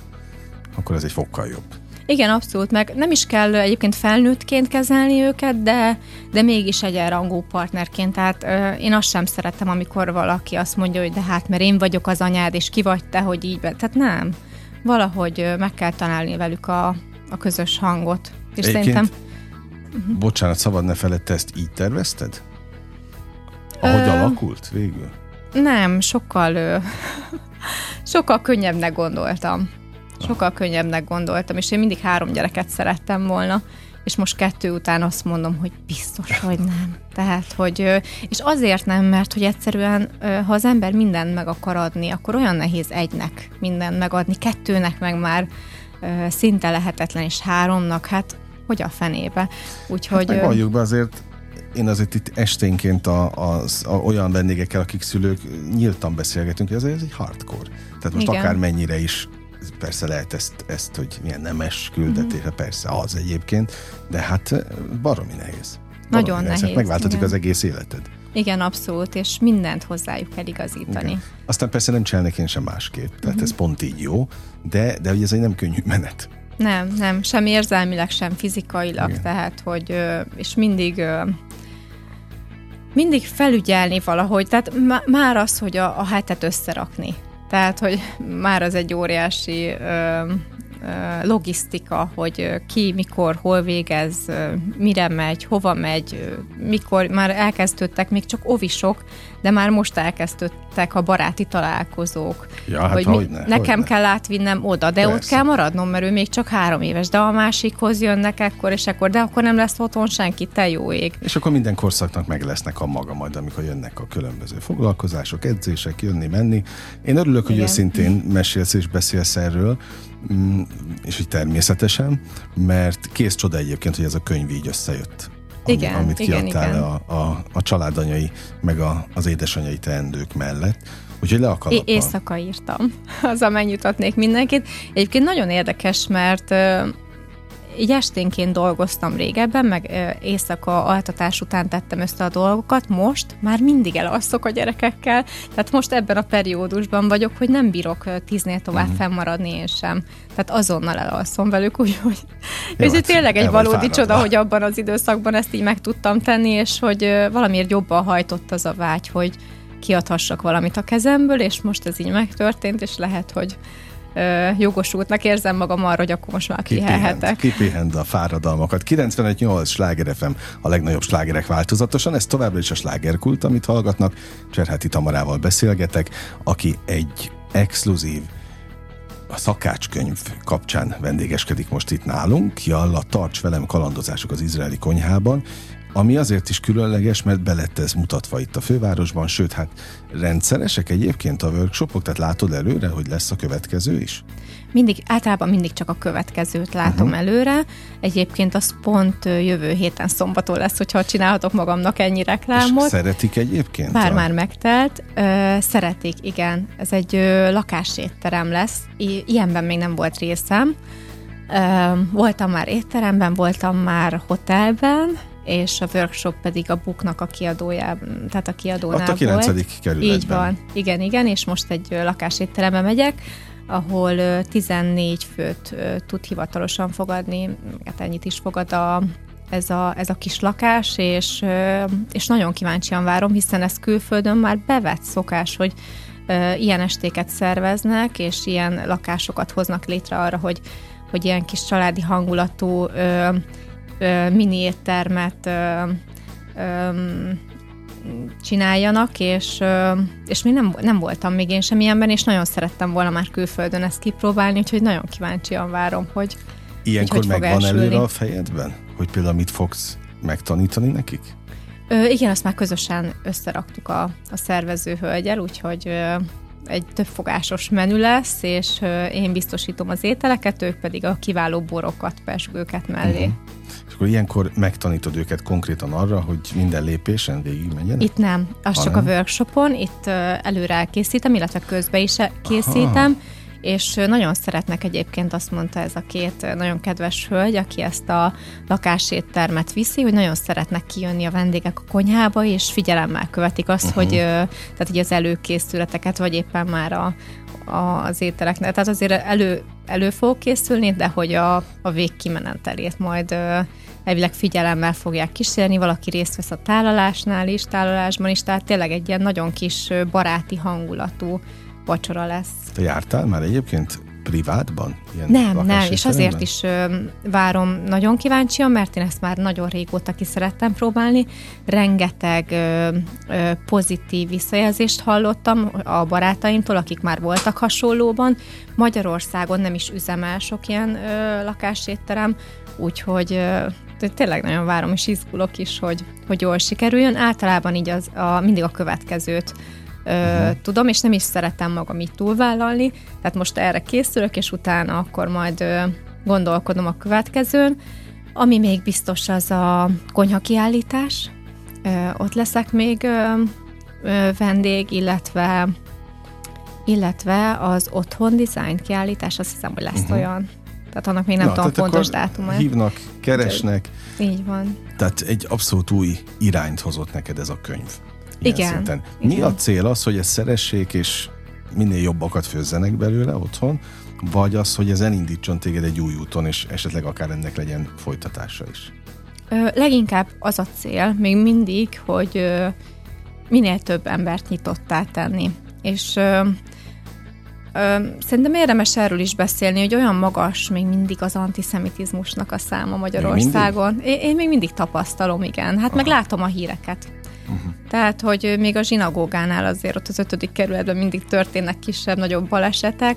akkor ez egy fokkal jobb. Igen, abszolút, meg nem is kell egyébként felnőttként kezelni őket, de, de mégis egyenrangú partnerként. Tehát ö, én azt sem szeretem, amikor valaki azt mondja, hogy de hát mert én vagyok az anyád, és ki vagy te, hogy így. Be. Tehát nem. Valahogy meg kell találni velük a, a közös hangot. És Egyébként, szerintem bocsánat, szabad ne feled, te ezt így tervezted? Ahogy Ö, alakult végül? nem, sokkal, ö, sokkal könnyebbnek gondoltam. Sokkal könnyebbnek gondoltam, és én mindig három gyereket szerettem volna, és most kettő után azt mondom, hogy biztos, hogy nem. Tehát, hogy, és azért nem, mert hogy egyszerűen, ha az ember mindent meg akar adni, akkor olyan nehéz egynek mindent megadni, kettőnek meg már szinte lehetetlen, és háromnak, hát hogy a fenébe. Úgyhogy... Hát valljuk be azért, én azért itt esténként a, a, a, olyan vendégekkel, akik szülők, nyíltan beszélgetünk, hogy ez egy hardcore. Tehát most Igen. akár mennyire is, persze lehet ezt, ezt hogy milyen nemes küldetés, Mhm. uh-huh. persze az egyébként, de hát baromi nehéz. Nagyon Baromi nehéz, Hát Megváltozik igen. az egész életed. Igen, abszolút, és mindent hozzájuk kell igazítani. Igen. Aztán persze nem csinálnék én sem másképp, tehát uh-huh. ez pont így jó, de, de hogy ez egy nem könnyű menet. Nem, nem, sem érzelmileg, sem fizikailag, Igen. Tehát, hogy, és mindig, mindig felügyelni valahogy, tehát má- már az, hogy a, a hetet összerakni. Tehát, hogy már az egy óriási ö, logisztika, hogy ki, mikor, hol végez, mire megy, hova megy, mikor már elkezdődtek még csak ovisok, de már most elkezdődtek a baráti találkozók. Ja, hát hogy mi, hogyne, nekem hogyne. kell átvinnem oda, de ott Persze. kell maradnom, mert ő még csak három éves, de a másikhoz jönnek ekkor és ekkor, de akkor nem lesz otthon senki, te jó ég. És akkor minden korszaknak meg lesznek a maga majd, amikor jönnek a különböző foglalkozások, edzések, jönni, menni. Én örülök, hogy Igen. őszintén mesélsz és beszélsz erről, és hogy természetesen, mert kész csoda egyébként, hogy ez a könyv így összejött. Ami, Igen, amit igen, kiadtál igen. A, a, a családanyai, meg a, az édesanyai teendők mellett. Úgyhogy le a É- éjszaka írtam, az megnyugtatnék mindenkit. Egyébként nagyon érdekes, mert így esténként dolgoztam régebben, meg éjszaka altatás után tettem össze a dolgokat, most már mindig elalszok a gyerekekkel, tehát most ebben a periódusban vagyok, hogy nem bírok tíznél tovább uh-huh. fennmaradni én sem. Tehát azonnal elalszom velük, úgyhogy ez hát tényleg egy valódi fáradva. csoda, hogy abban az időszakban ezt így meg tudtam tenni, és hogy valamiért jobban hajtott az a vágy, hogy kiadhassak valamit a kezemből, és most ez így megtörtént, és lehet, hogy ö, jogosultnak érzem magam arra, hogy akkor most már Kipihent, kihelhetek. kipihent a fáradalmakat. 95-8 sláger FM, a legnagyobb slágerek változatosan. Ez továbbra is a slágerkult, amit hallgatnak. Cserháti Tamarával beszélgetek, aki egy exkluzív a szakácskönyv kapcsán vendégeskedik most itt nálunk. Jalla, tarts velem kalandozások az izraeli konyhában, ami azért is különleges, mert belett ez mutatva itt a fővárosban, sőt, hát rendszeresek egyébként a workshopok, tehát látod előre, hogy lesz a következő is? Mindig, általában mindig csak a következőt látom uh-huh. előre. Egyébként az pont jövő héten szombaton lesz, hogyha csinálhatok magamnak ennyi És reklámot. szeretik egyébként? Bár a- már megtelt. Ö, szeretik, igen. Ez egy ö, lakásétterem lesz. I- ilyenben még nem volt részem. Ö, voltam már étteremben, voltam már hotelben, és a workshop pedig a Booknak a kiadójában, tehát a kiadónál Ott a 9. volt. kerületben. Így van, igen, igen, és most egy lakásétterembe megyek, ahol ö, 14 főt tud hivatalosan fogadni, hát ennyit is fogad a, ez, a, ez a kis lakás, és, és nagyon kíváncsian várom, hiszen ez külföldön már bevett szokás, hogy ilyen estéket szerveznek, és ilyen lakásokat hoznak létre arra, hogy, hogy ilyen kis családi hangulatú mini éttermet csináljanak, és, és még nem, nem voltam még én sem ilyenben, és nagyon szerettem volna már külföldön ezt kipróbálni, úgyhogy nagyon kíváncsian várom, hogy Ilyenkor hogy megvan előre a fejedben? Hogy például mit fogsz megtanítani nekik? Ö, igen, azt már közösen összeraktuk a, a szervező hölgyel, úgyhogy ö, egy többfogásos menü lesz, és én biztosítom az ételeket, ők pedig a kiváló borokat, persgőket mellé. Mhm. És akkor ilyenkor megtanítod őket konkrétan arra, hogy minden lépésen végig menjenek? Itt nem, az Ha csak nem? a workshopon, itt előre elkészítem, illetve közben is e- készítem, és nagyon szeretnek egyébként, azt mondta ez a két nagyon kedves hölgy, aki ezt a lakáséttermet viszi, hogy nagyon szeretnek kijönni a vendégek a konyhába, és figyelemmel követik azt, uh-huh. hogy, tehát így az előkészületeket, vagy éppen már a, a, az ételeknek. Tehát azért elő, elő fog készülni, de hogy a, a végkimenetelét majd elvileg figyelemmel fogják kísérni, valaki részt vesz a tálalásnál is, tálalásban is, tehát tényleg egy ilyen nagyon kis baráti hangulatú vacsora lesz. Te jártál már egyébként privátban? Ilyen nem, nem, és azért is ö, várom nagyon kíváncsian, mert én ezt már nagyon régóta ki szerettem próbálni. Rengeteg ö, ö, pozitív visszajelzést hallottam a barátaimtól, akik már voltak hasonlóban. Magyarországon nem is üzemel sok ilyen ö, lakásétterem, úgyhogy ö, tényleg nagyon várom, és izgulok is, hogy, hogy jól sikerüljön. Általában így az, a, mindig a következőt ö, uh-huh. tudom, és nem is szeretem magam így túlvállalni, tehát most erre készülök, és utána akkor majd ö, gondolkodom a következőn. Ami még biztos, az a konyha kiállítás. Ö, ott leszek még ö, ö, vendég, illetve illetve az otthon design kiállítás, azt hiszem, hogy lesz uh-huh. olyan. Tehát annak még nem Na, tudom pontos dátumot. Hívnak, keresnek. Így van. Tehát egy abszolút új irányt hozott neked ez a könyv. Igen. Szinten. Mi Igen. a cél az, hogy ezt szeressék, és minél jobbakat főzzenek belőle otthon, vagy az, hogy ez elindítson téged egy új úton, és esetleg akár ennek legyen folytatása is? Ö, leginkább az a cél, még mindig, hogy ö, minél több embert nyitottá tenni. És ö, ö, szerintem érdemes erről is beszélni, hogy olyan magas még mindig az antiszemitizmusnak a száma Magyarországon. Én, én még mindig tapasztalom, igen. Hát Aha. meg látom a híreket. Tehát, hogy még a zsinagógánál azért ott az ötödik kerületben mindig történnek kisebb-nagyobb balesetek,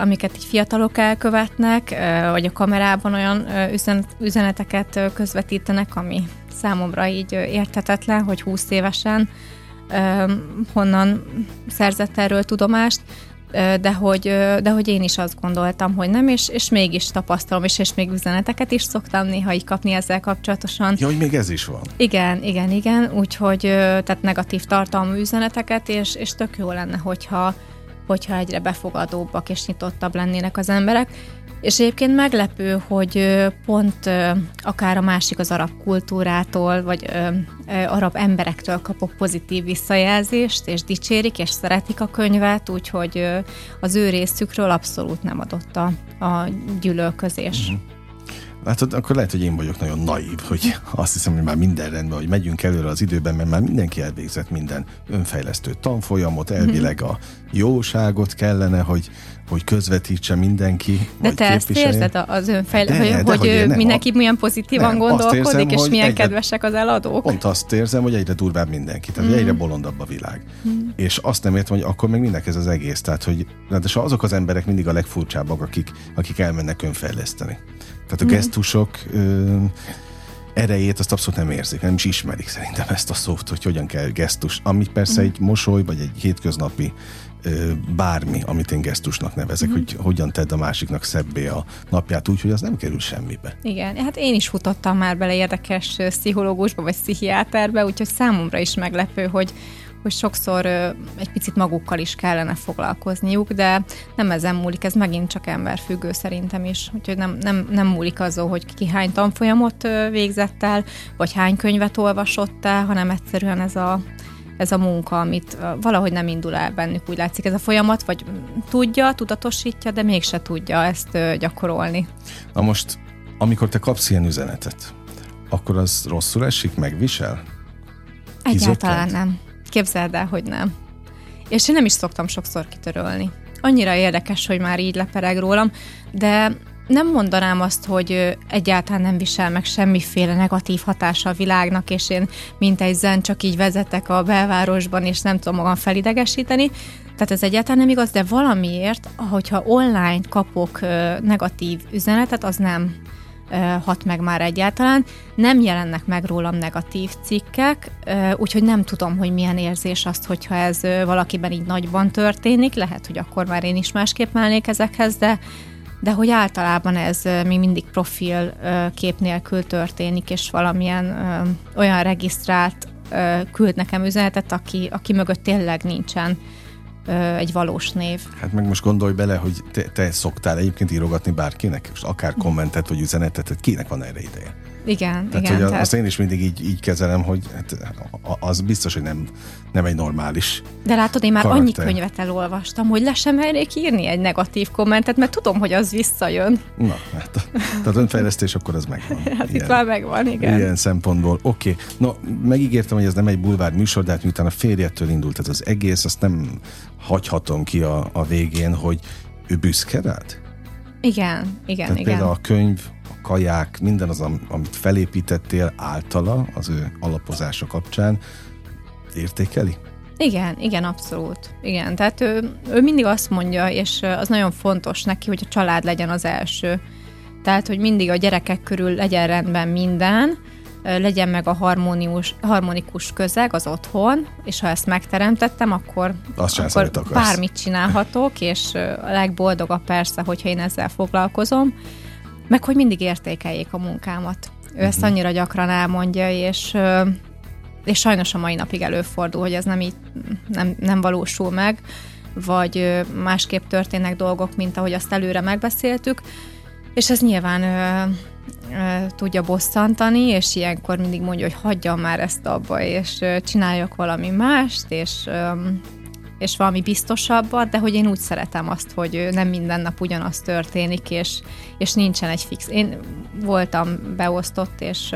amiket így fiatalok elkövetnek, vagy a kamerában olyan üzeneteket közvetítenek, ami számomra így érthetetlen, hogy 20 évesen honnan szerzett erről tudomást, de hogy, de hogy én is azt gondoltam, hogy nem, és, és mégis tapasztalom, és, és még üzeneteket is szoktam néha így kapni ezzel kapcsolatosan. Ja, hogy még ez is van. Igen, igen, igen, úgyhogy tehát negatív tartalmú üzeneteket, és, és tök jó lenne, hogyha, hogyha egyre befogadóbbak és nyitottabb lennének az emberek. És egyébként meglepő, hogy pont akár a másik az arab kultúrától, vagy arab emberektől kapok pozitív visszajelzést, és dicsérik, és szeretik a könyvet, úgyhogy az ő részükről abszolút nem adott a, a gyűlölközés. Uh-huh. Látod, akkor lehet, hogy én vagyok nagyon naív, hogy azt hiszem, hogy már minden rendben, hogy megyünk előre az időben, mert már mindenki elvégzett minden önfejlesztő tanfolyamot, elvileg a jóságot kellene, hogy hogy közvetítse mindenki. De te ezt érzed az önfejlesztés, hogy, de, hogy, hogy mindenki a... milyen pozitívan nem, gondolkodik, érzem, és milyen egyre, kedvesek az eladók? Pont azt érzem, hogy egyre durvább mindenki, tehát mm. egyre bolondabb a világ. Mm. És azt nem értem, hogy akkor még mindenki ez az egész. Tehát, hogy azok az emberek mindig a legfurcsábbak, akik, akik elmennek önfejleszteni. Tehát a mm. gesztusok ö, erejét azt abszolút nem érzik, nem is ismerik szerintem ezt a szót, hogy hogyan kell gesztus. Ami persze mm. egy mosoly, vagy egy hétköznapi bármi, amit én gesztusnak nevezek, mm-hmm. hogy hogyan tedd a másiknak szebbé a napját úgy, hogy az nem kerül semmibe. Igen, hát én is futottam már bele érdekes pszichológusba vagy pszichiáterbe, úgyhogy számomra is meglepő, hogy hogy sokszor egy picit magukkal is kellene foglalkozniuk, de nem ezen múlik, ez megint csak emberfüggő szerintem is, úgyhogy nem, nem, nem múlik azon, hogy ki hány tanfolyamot végzett el, vagy hány könyvet olvasott el, hanem egyszerűen ez a ez a munka, amit valahogy nem indul el bennük, úgy látszik ez a folyamat, vagy tudja, tudatosítja, de mégse tudja ezt gyakorolni. Na most, amikor te kapsz ilyen üzenetet, akkor az rosszul esik, megvisel? Egyáltalán nem. Képzeld el, hogy nem. És én nem is szoktam sokszor kitörölni. Annyira érdekes, hogy már így lepereg rólam, de nem mondanám azt, hogy egyáltalán nem visel meg semmiféle negatív hatása a világnak, és én mint egy zen csak így vezetek a belvárosban, és nem tudom magam felidegesíteni. Tehát ez egyáltalán nem igaz, de valamiért, hogyha online kapok negatív üzenetet, az nem hat meg már egyáltalán. Nem jelennek meg rólam negatív cikkek, úgyhogy nem tudom, hogy milyen érzés azt, hogyha ez valakiben így nagyban történik. Lehet, hogy akkor már én is másképp mellnék ezekhez, de de hogy általában ez még mindig profil kép nélkül történik, és valamilyen olyan regisztrált küld nekem üzenetet, aki, aki mögött tényleg nincsen egy valós név. Hát meg most gondolj bele, hogy te, te szoktál egyébként írogatni bárkinek, és akár kommentet vagy üzenetet, kinek van erre ideje? Igen, tehát, igen. Hogy tehát... Azt én is mindig így, így kezelem, hogy hát, az biztos, hogy nem, nem egy normális De látod, én már karakter. annyi könyvet elolvastam, hogy le sem mernék írni egy negatív kommentet, mert tudom, hogy az visszajön. Na, hát, tehát önfejlesztés akkor az megvan. Hát ilyen, itt már megvan, igen. Ilyen szempontból. Oké, okay. no, megígértem, hogy ez nem egy bulvár műsor, de hát miután a férjettől indult ez az egész, azt nem hagyhatom ki a, a végén, hogy ő büszke rád? Igen, igen, Tehát igen. például a könyv, kaják, minden az, am- amit felépítettél általa az ő alapozása kapcsán, értékeli? Igen, igen, abszolút. Igen, tehát ő, ő mindig azt mondja, és az nagyon fontos neki, hogy a család legyen az első. Tehát, hogy mindig a gyerekek körül legyen rendben minden, legyen meg a harmonius, harmonikus közeg az otthon, és ha ezt megteremtettem, akkor, Azt akkor bármit csinálhatok, és a legboldogabb persze, hogyha én ezzel foglalkozom, meg hogy mindig értékeljék a munkámat. Ő ezt Mhm. annyira gyakran elmondja, és és sajnos a mai napig előfordul, hogy ez nem így nem, nem valósul meg, vagy másképp történnek dolgok, mint ahogy azt előre megbeszéltük, és ez nyilván tudja bosszantani, és ilyenkor mindig mondja, hogy hagyjam már ezt abba, és csináljak valami mást, és és valami biztosabbat, de hogy én úgy szeretem azt, hogy nem minden nap ugyanaz történik, és, és nincsen egy fix. Én voltam beosztott, és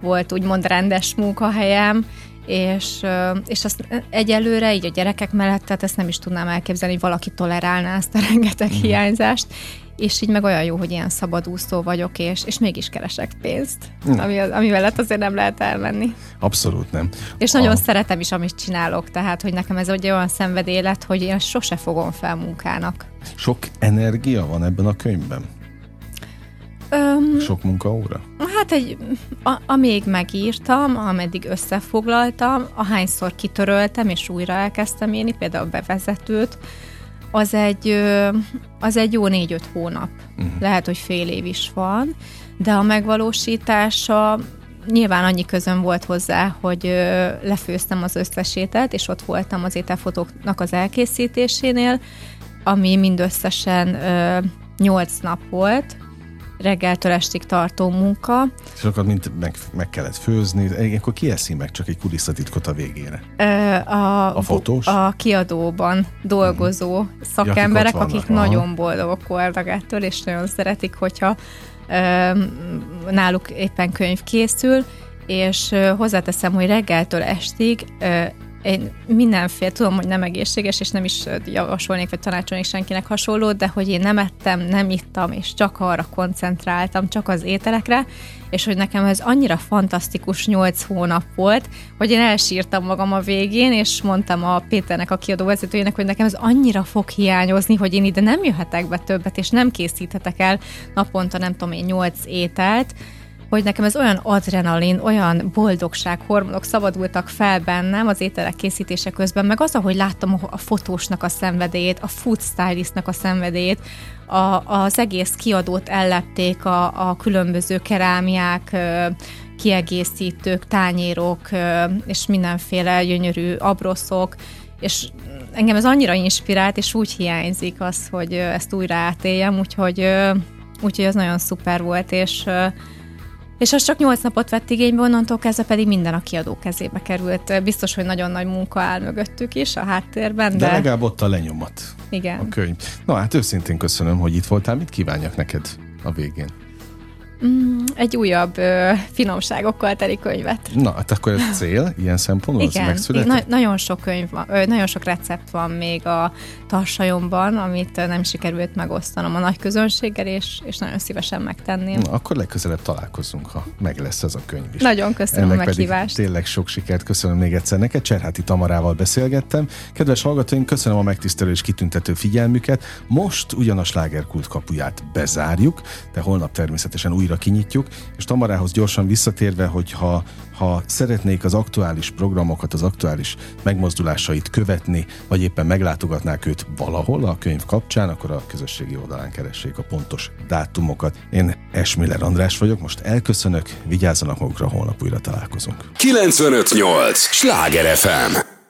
volt úgymond rendes munkahelyem, és, és azt egyelőre így a gyerekek mellett, tehát ezt nem is tudnám elképzelni, hogy valaki tolerálná ezt a rengeteg Mhm. hiányzást, és így meg olyan jó, hogy ilyen szabadúszó vagyok, és, és mégis keresek pénzt, Mhm. ami, ami mellett azért nem lehet elmenni. Abszolút nem. És nagyon A- szeretem is, amit csinálok, tehát, hogy nekem ez egy olyan szenvedély lett, hogy én sose fogom fel munkának. Sok energia van ebben a könyvben? Öm, Sok munkaóra? Hát egy, a, amíg megírtam, ameddig összefoglaltam, ahányszor kitöröltem és újra elkezdtem írni, például a bevezetőt, az egy, az egy jó négy-öt hónap. Uh-huh. Lehet, hogy fél év is van, de a megvalósítása nyilván annyi közön volt hozzá, hogy lefőztem az összes ételt, és ott voltam az ételfotóknak az elkészítésénél, ami mindösszesen 8 nap volt, reggeltől estig tartó munka. Akkor mint meg, meg kellett főzni, ilyenkor ki eszi meg csak egy kulisszatitkot a végére? A, A fotós? A kiadóban dolgozó Ja, szakemberek, akik ott akik aha. nagyon boldogok voltak ettől, és nagyon szeretik, hogyha náluk éppen könyv készül, és hozzáteszem, hogy reggeltől estig én mindenféle, tudom, hogy nem egészséges, és nem is javasolnék, vagy tanácsolnék senkinek hasonlót, de hogy én nem ettem, nem ittam, és csak arra koncentráltam, csak az ételekre, és hogy nekem ez annyira fantasztikus nyolc hónap volt, hogy én elsírtam magam a végén, és mondtam a Péternek, a kiadó vezetőjének, hogy nekem ez annyira fog hiányozni, hogy én ide nem jöhetek be többet, és nem készíthetek el naponta, nem tudom én, nyolc ételt, hogy nekem ez olyan adrenalin, olyan boldogság, hormonok szabadultak fel bennem az ételek készítése közben, meg az, ahogy láttam a- fotósnak a szenvedélyét, a food stylistnak a szenvedélyét, a, az egész kiadót ellepték a, a különböző kerámiák, kiegészítők, tányérok, és mindenféle gyönyörű abroszok, és engem ez annyira inspirált, és úgy hiányzik az, hogy ezt újra átéljem, úgyhogy, úgyhogy ez nagyon szuper volt, és és az csak 8 napot vett igénybe, onnantól kezdve pedig minden a kiadó kezébe került. Biztos, hogy nagyon nagy munka áll mögöttük is a háttérben, De, de, legalább ott a lenyomat, a igen. könyv. Na hát őszintén köszönöm, hogy itt voltál. Mit kívánjak neked a végén? Mm, egy újabb ö, finomságokkal teli könyvet. Na, hát akkor ez cél, ilyen szempontból, Igen, megszületett? na- nagyon sok könyv van, ö, nagyon sok recept van még a tarsajomban, amit nem sikerült megosztanom a nagy közönséggel, és, és nagyon szívesen megtenném. Na, akkor legközelebb találkozunk, ha meg lesz ez a könyv is. Nagyon köszönöm Ennek a meghívást. tényleg sok sikert köszönöm még egyszer neked. Cserháti Tamarával beszélgettem. Kedves hallgatóim, köszönöm a megtisztelő és kitüntető figyelmüket. Most ugyan a slágerkult kapuját bezárjuk, de holnap természetesen újra kinyitjuk, és Tamarához gyorsan visszatérve, hogy ha, ha szeretnék az aktuális programokat, az aktuális megmozdulásait követni, vagy éppen meglátogatnák őt valahol a könyv kapcsán, akkor a közösségi oldalán keressék a pontos dátumokat. Én Esmiller András vagyok, most elköszönök, vigyázzanak magukra, holnap újra találkozunk. 958! Sláger FM!